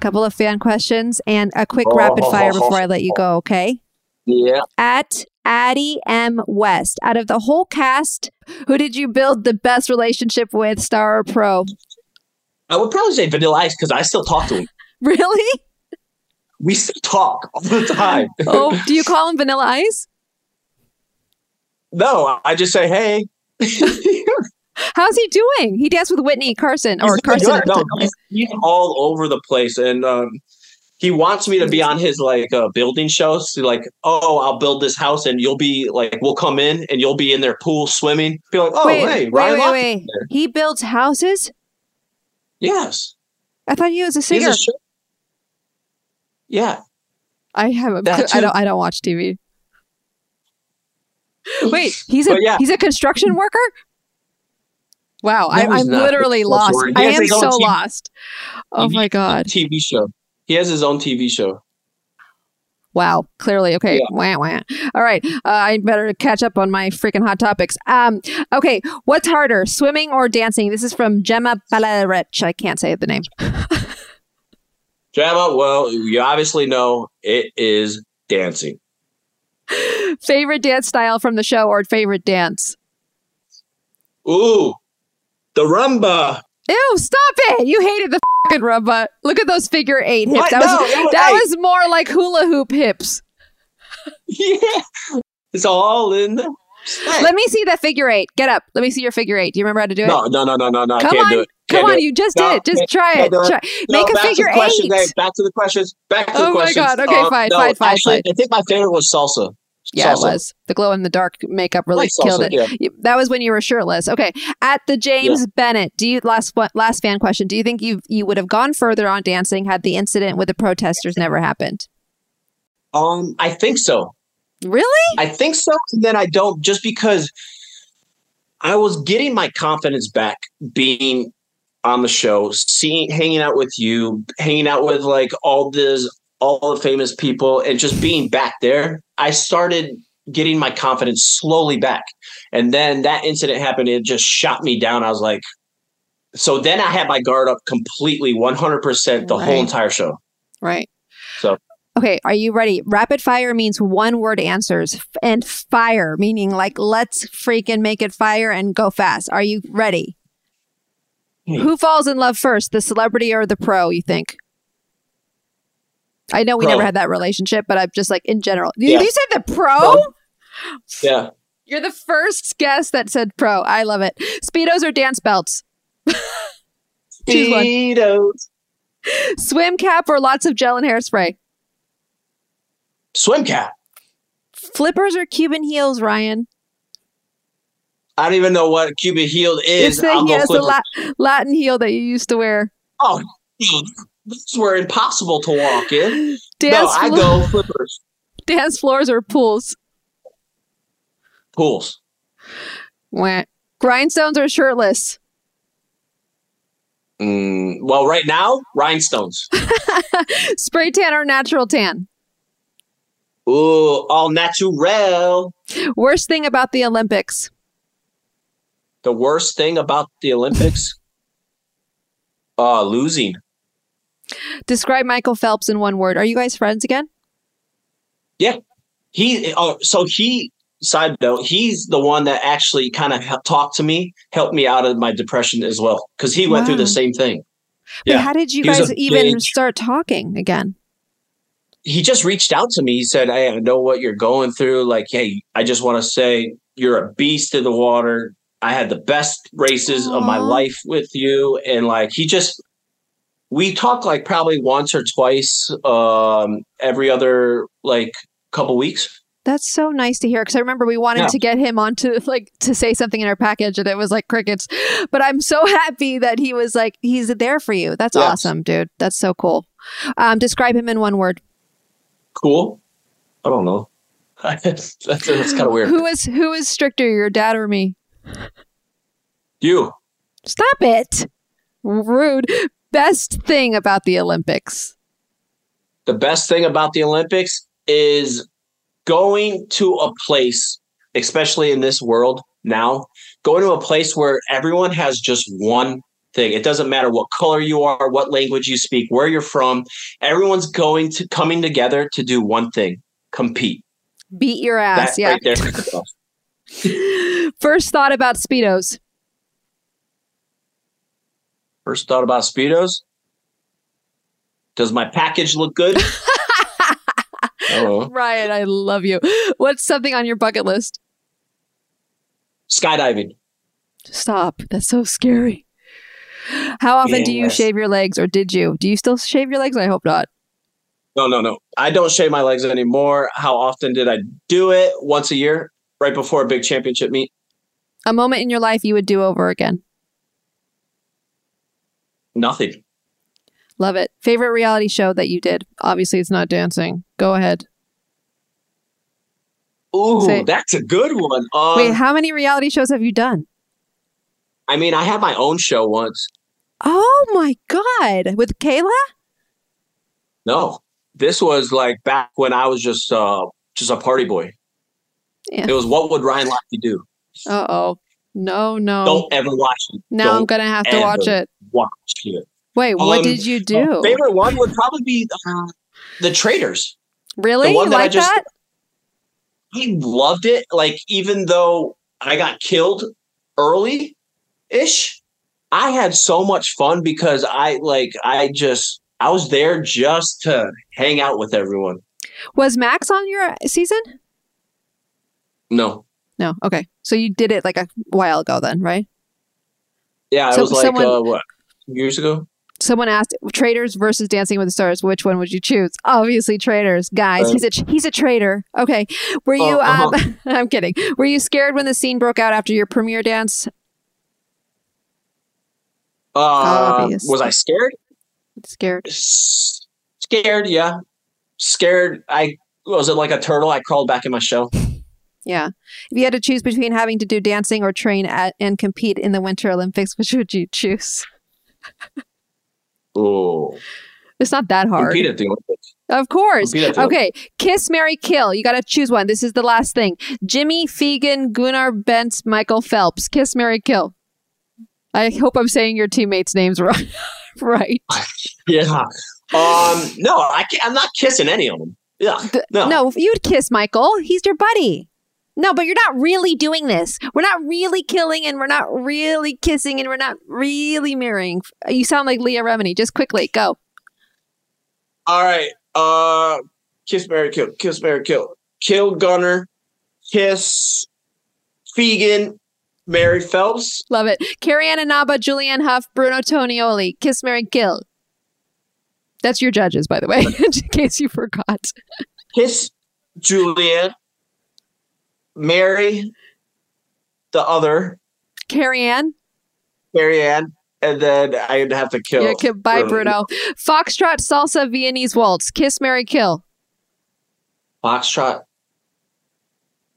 Couple of fan questions and a quick rapid oh. fire before I let you go, okay? Yeah. At Addie M. West, out of the whole cast, who did you build the best relationship with, star or pro? I would probably say Vanilla Ice because I still talk to him. Really? We still talk all the time. Oh, do you call him Vanilla Ice? no, I just say, hey. How's he doing? He danced with Witney Carson or He's Carson. No, he's, he's all over the place, and um, he wants me to be on his like uh, building shows. So, like, oh, I'll build this house, and you'll be like, we'll come in, and you'll be in their pool swimming. Be like, oh, wait, hey, wait, Ryan wait, wait. He builds houses? Yes, I thought he was a singer. a. Yeah, I haven't. I don't. I don't watch TV. Wait, he's a yeah. he's a construction worker. Wow, I, No, I'm literally lost. I am so TV lost. Oh TV my god! TV show. He has his own TV show. Wow, clearly okay. Yeah. Wah, wah. All right, uh, I better catch up on my freaking hot topics. Um, okay, what's harder, swimming or dancing? This is from Gemma Balarech. I can't say the name. Gemma, well, you obviously know it is dancing. favorite dance style from the show or favorite dance? Ooh, the rumba. Ew, stop it! You hated the fucking rumba. Look at those figure eight hips. What? That was No, was- that hey. was more like hula hoop hips. Yeah, it's all in the. Let me see that figure eight. Get up. Let me see your figure eight. Do you remember how to do it? No, no, no, no, no, no. I Come can't on, do it. come Can't do on. You just No, did it. Just try it. Try. No, Make a figure eight. Hey, back to the questions. Back to the questions. Oh my. God. Okay, Uh, fine, no, fine, fine, actually, fine. I think my favorite was salsa. Yeah, Salsa. it was. The glow in the dark makeup really killed it. yeah. That was when you were shirtless. Okay. At the James Bennett, do you last last fan question? Do you think you you would have gone further on dancing had the incident with the protesters never happened? Um, I think so. Really? I think so. And then I don't just because I was getting my confidence back being on the show, seeing hanging out with you, hanging out with like all this all the famous people and just being back there. I started getting my confidence slowly back. And then that incident happened, it just shot me down. I was like so then I had my guard up completely 100% the Right. whole entire show. Right. So Okay, are you ready? Rapid fire means one word answers, and fire meaning like let's freaking make it fire and go fast. Are you ready? Hmm. Who falls in love first, the celebrity or the pro? You think? I know we Pro. never had that relationship, but I'm just like in general. You, Yeah. you said the pro? Pro. Yeah. You're the first guest that said pro. I love it. Speedos or dance belts? Speedos. Swim cap or lots of gel and hairspray? Swim cap. Flippers or Cuban heels, Ryan? I don't even know what Cuban heel It's is. the, I'll he go has the. La- Latin heel that you used to wear. Oh, these were impossible to walk in. Dance, no, I go flippers. dance floors or pools? Pools. Wah. Grindstones or shirtless? Mm, well, right now, rhinestones. Spray tan or natural tan? Ooh, all natural. Worst thing about the Olympics? The worst thing about the Olympics? Uh, losing. Describe Michael Phelps in one word. Are you guys friends again? Yeah. He, oh, so he, side note, he's the one that actually kind of talked to me, helped me out of my depression as well, because he went through the same thing. Wait, Yeah. how did you He guys even big- start talking again? he just reached out to me. He said, Hey, I know what you're going through. Like, hey, I just want to say you're a beast in the water. I had the best races of my life with you. And like, he just, we talk like probably once or twice um, every other like couple weeks. That's so nice to hear because I remember we wanted Yeah. to get him onto like to say something in our package and it was like crickets. But I'm so happy that he was like he's there for you. That's Yes. awesome, dude. That's so cool. Um, describe him in one word. Cool. I don't know. that's that's, that's kind of weird. Who is who is stricter, your dad or me? You. Stop it. Rude. Best thing about the Olympics. the best thing about the Olympics is going to a place, especially in this world now, going to a place where everyone has just one thing. It doesn't matter what color you are, what language you speak, where you're from. Everyone's going to coming together to do one thing: compete. Beat your ass. That yeah. right. First thought about Speedos. First thought about speedos. Does my package look good? Don't. Ryan, I love you. What's something on your bucket list? Skydiving. Stop. That's so scary. How often do you Yes. shave your legs, or did you? Do you still shave your legs? I hope not. No, no, no. I don't shave my legs anymore. How often did I do it? Once a year, right before a big championship meet. A moment in your life you would do over again. Nothing. Love it. Favorite reality show that you did? Obviously, it's not dancing. Go ahead. Ooh, Say- that's a good one. Um, Wait, how many reality shows have you done? I mean, I had my own show once. Oh my God. With Kayla? No, this was like back when I was just uh just a party boy. Yeah. It was what would Ryan Lochte do? Uh oh. No, no. Don't ever watch it. now I'm going to have to watch it. Watch it. Wait, what Um, did you do? favorite one would probably be uh, the Traitors. really? the one You that I like just- that? I loved it. Like even though I got killed early ish, I had so much fun because I like I just I was there just to hang out with everyone. Was Max on your season? No. No. Okay. So you did it like a while ago then, right? Yeah, So it was like someone- uh, what years ago? Someone asked Traitors versus Dancing with the Stars. Which one would you choose? Obviously, Traitors, guys. Right. He's a he's a traitor. Okay. Were you? Oh, uh-huh. um, I'm kidding. Were you scared when the scene broke out after your premiere dance? Uh, Obviously. was I scared? Scared. S- Scared, yeah. Scared. I was it like a turtle. I crawled back in my shell. Yeah. If you had to choose between having to do dancing or train at and compete in the Winter Olympics, which would you choose? Oh, It's not that hard. compete at the Olympics. Of course. At the Okay. Kiss, marry, kill. You got to choose one. This is the last thing. Jimmy, Feigen, Gunnar, Bentz, Michael Phelps. Kiss, marry, kill. I hope I'm saying your teammates' names right. right. Yeah. Um. No, I can't, I'm not kissing any of them. Yeah. No. no, you'd kiss Michael. He's your buddy. No, but you're not really doing this. We're not really killing and we're not really kissing and we're not really marrying. You sound like Leah Remini. Just quickly, go. All right. Uh, kiss, marry, kill, kiss, marry, kill, kill Gunnar, kiss Feigen, marry Phelps. Love it. Carrie Ann Inaba, Julianne Hough, Bruno Tonioli. Kiss, marry, kill. That's your judges, by the way, in case you forgot. Kiss Julianne, Mary, the other, Carrie Ann. Mary Ann, and then I'd have to kill. Yeah, ki- bye, Bruno. Foxtrot, salsa, Viennese waltz. Kiss, marry, kill. Foxtrot.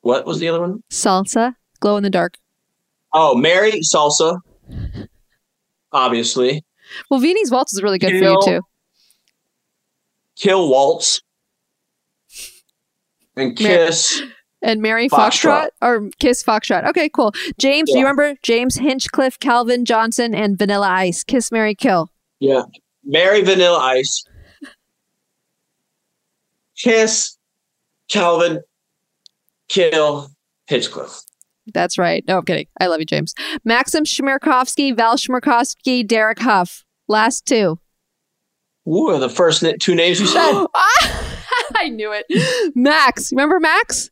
What was the other one? Salsa, glow in the dark. Oh, marry Salsa. Obviously. Well, Viennese waltz is really good for you too. Kill Waltz. And kiss. And marry Foxtrot, Foxtrot. or Kiss Foxtrot. Okay, cool. James, do you remember James Hinchcliffe, Calvin Johnson, and Vanilla Ice? Kiss, marry, kill. Yeah. marry Vanilla Ice. Kiss. Calvin. Kill. Hinchcliffe. That's right. No, I'm kidding. I love you, James. Maksim Chmerkovskiy, Val Chmerkovskiy, Derek Hough. Last two. Ooh, the first two names you said. Ah, I knew it. Max. Remember Max?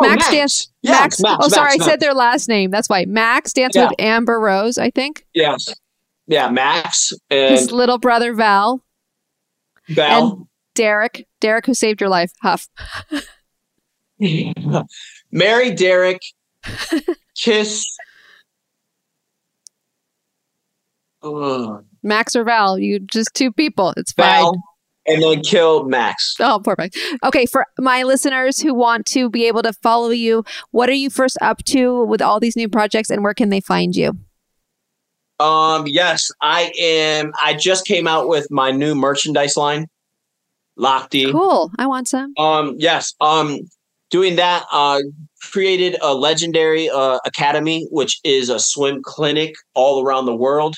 Oh, Max Max. dance. Yeah, Max. Max, Oh, sorry. Max, I said their last name. That's why. Max danced Yeah. with Amber Rose, I think. Yes. Yeah, Max and His little brother Val. Val. Derek. Derek, who saved your life. Hough. marry Derek. Kiss. Ugh. Max or Val. You just two people. It's fine. Val. And then kill Max. Oh, perfect. Okay, for my listeners who want to be able to follow you, what are you first up to with all these new projects and where can they find you? Um, yes, I am. I just came out with my new merchandise line, Lochte. Cool. I want some. Um, yes. Um, doing that. Uh, created a legendary uh, academy, which is a swim clinic all around the world.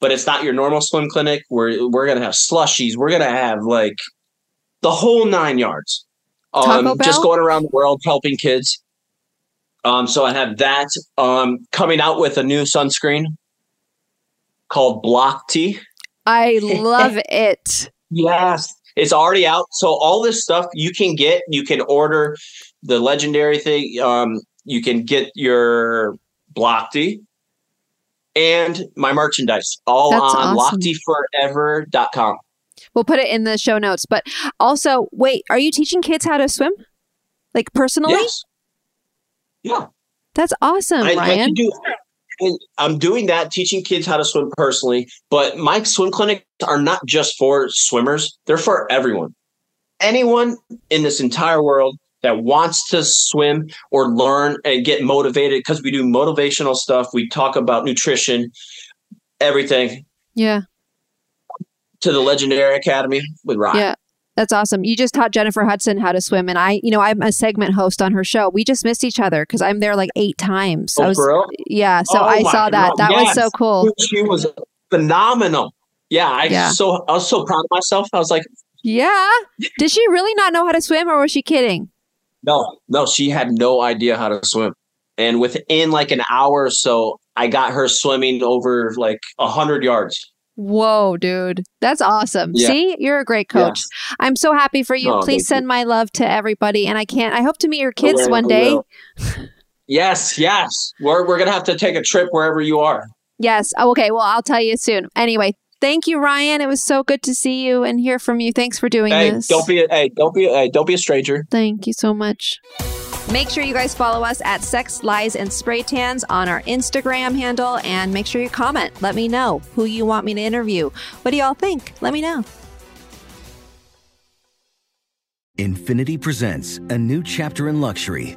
But it's not your normal swim clinic. We're we're gonna have slushies. We're gonna have like the whole nine yards. Um, just going around the world helping kids. Um, so I have that. Um, coming out with a new sunscreen called Block T. I love it. Yes. It's already out. So all this stuff you can get, you can order the legendary thing. Um, you can get your Blockty and my merchandise all That's on awesome. locktyforever.com. We'll put it in the show notes. But also, wait, are you teaching kids how to swim? Like personally? Yes. Yeah. That's awesome, I, I Ryan. can do and I'm doing that, teaching kids how to swim personally. But my swim clinics are not just for swimmers, they're for everyone. Anyone in this entire world that wants to swim or learn and get motivated, because we do motivational stuff, we talk about nutrition, everything yeah. to the Legendary Academy with Ryan. Yeah. That's awesome. You just taught Jennifer Hudson how to swim, and I, you know, I'm a segment host on her show. We just missed each other because I'm there like eight times. Oh, I Oh, was, for real? yeah. So Oh I saw that. God, That was so cool. She was phenomenal. Yeah, I Yeah. so I was so proud of myself. I was like, Yeah. Did she really not know how to swim, or was she kidding? No, no, she had no idea how to swim. And within like an hour or so, I got her swimming over like a hundred yards. Whoa, dude. That's awesome. Yeah. See, you're a great coach. I'm so happy for you. Oh, Please send my love to everybody. And I can't, I hope to meet your kids will, one day. Yes, yes. We're we're gonna have to take a trip wherever you are. Yes. Oh, okay. Well, I'll tell you soon. Anyway, thank you, Ryan. It was so good to see you and hear from you. Thanks for doing Hey, this. don't be a, hey, don't be a, hey, don't be a stranger. Thank you so much. Make sure you guys follow us at Sex, Lies, and Spray Tans on our Instagram handle and make sure you comment. Let me know who you want me to interview. What do y'all think? Let me know. Infiniti presents a new chapter in luxury,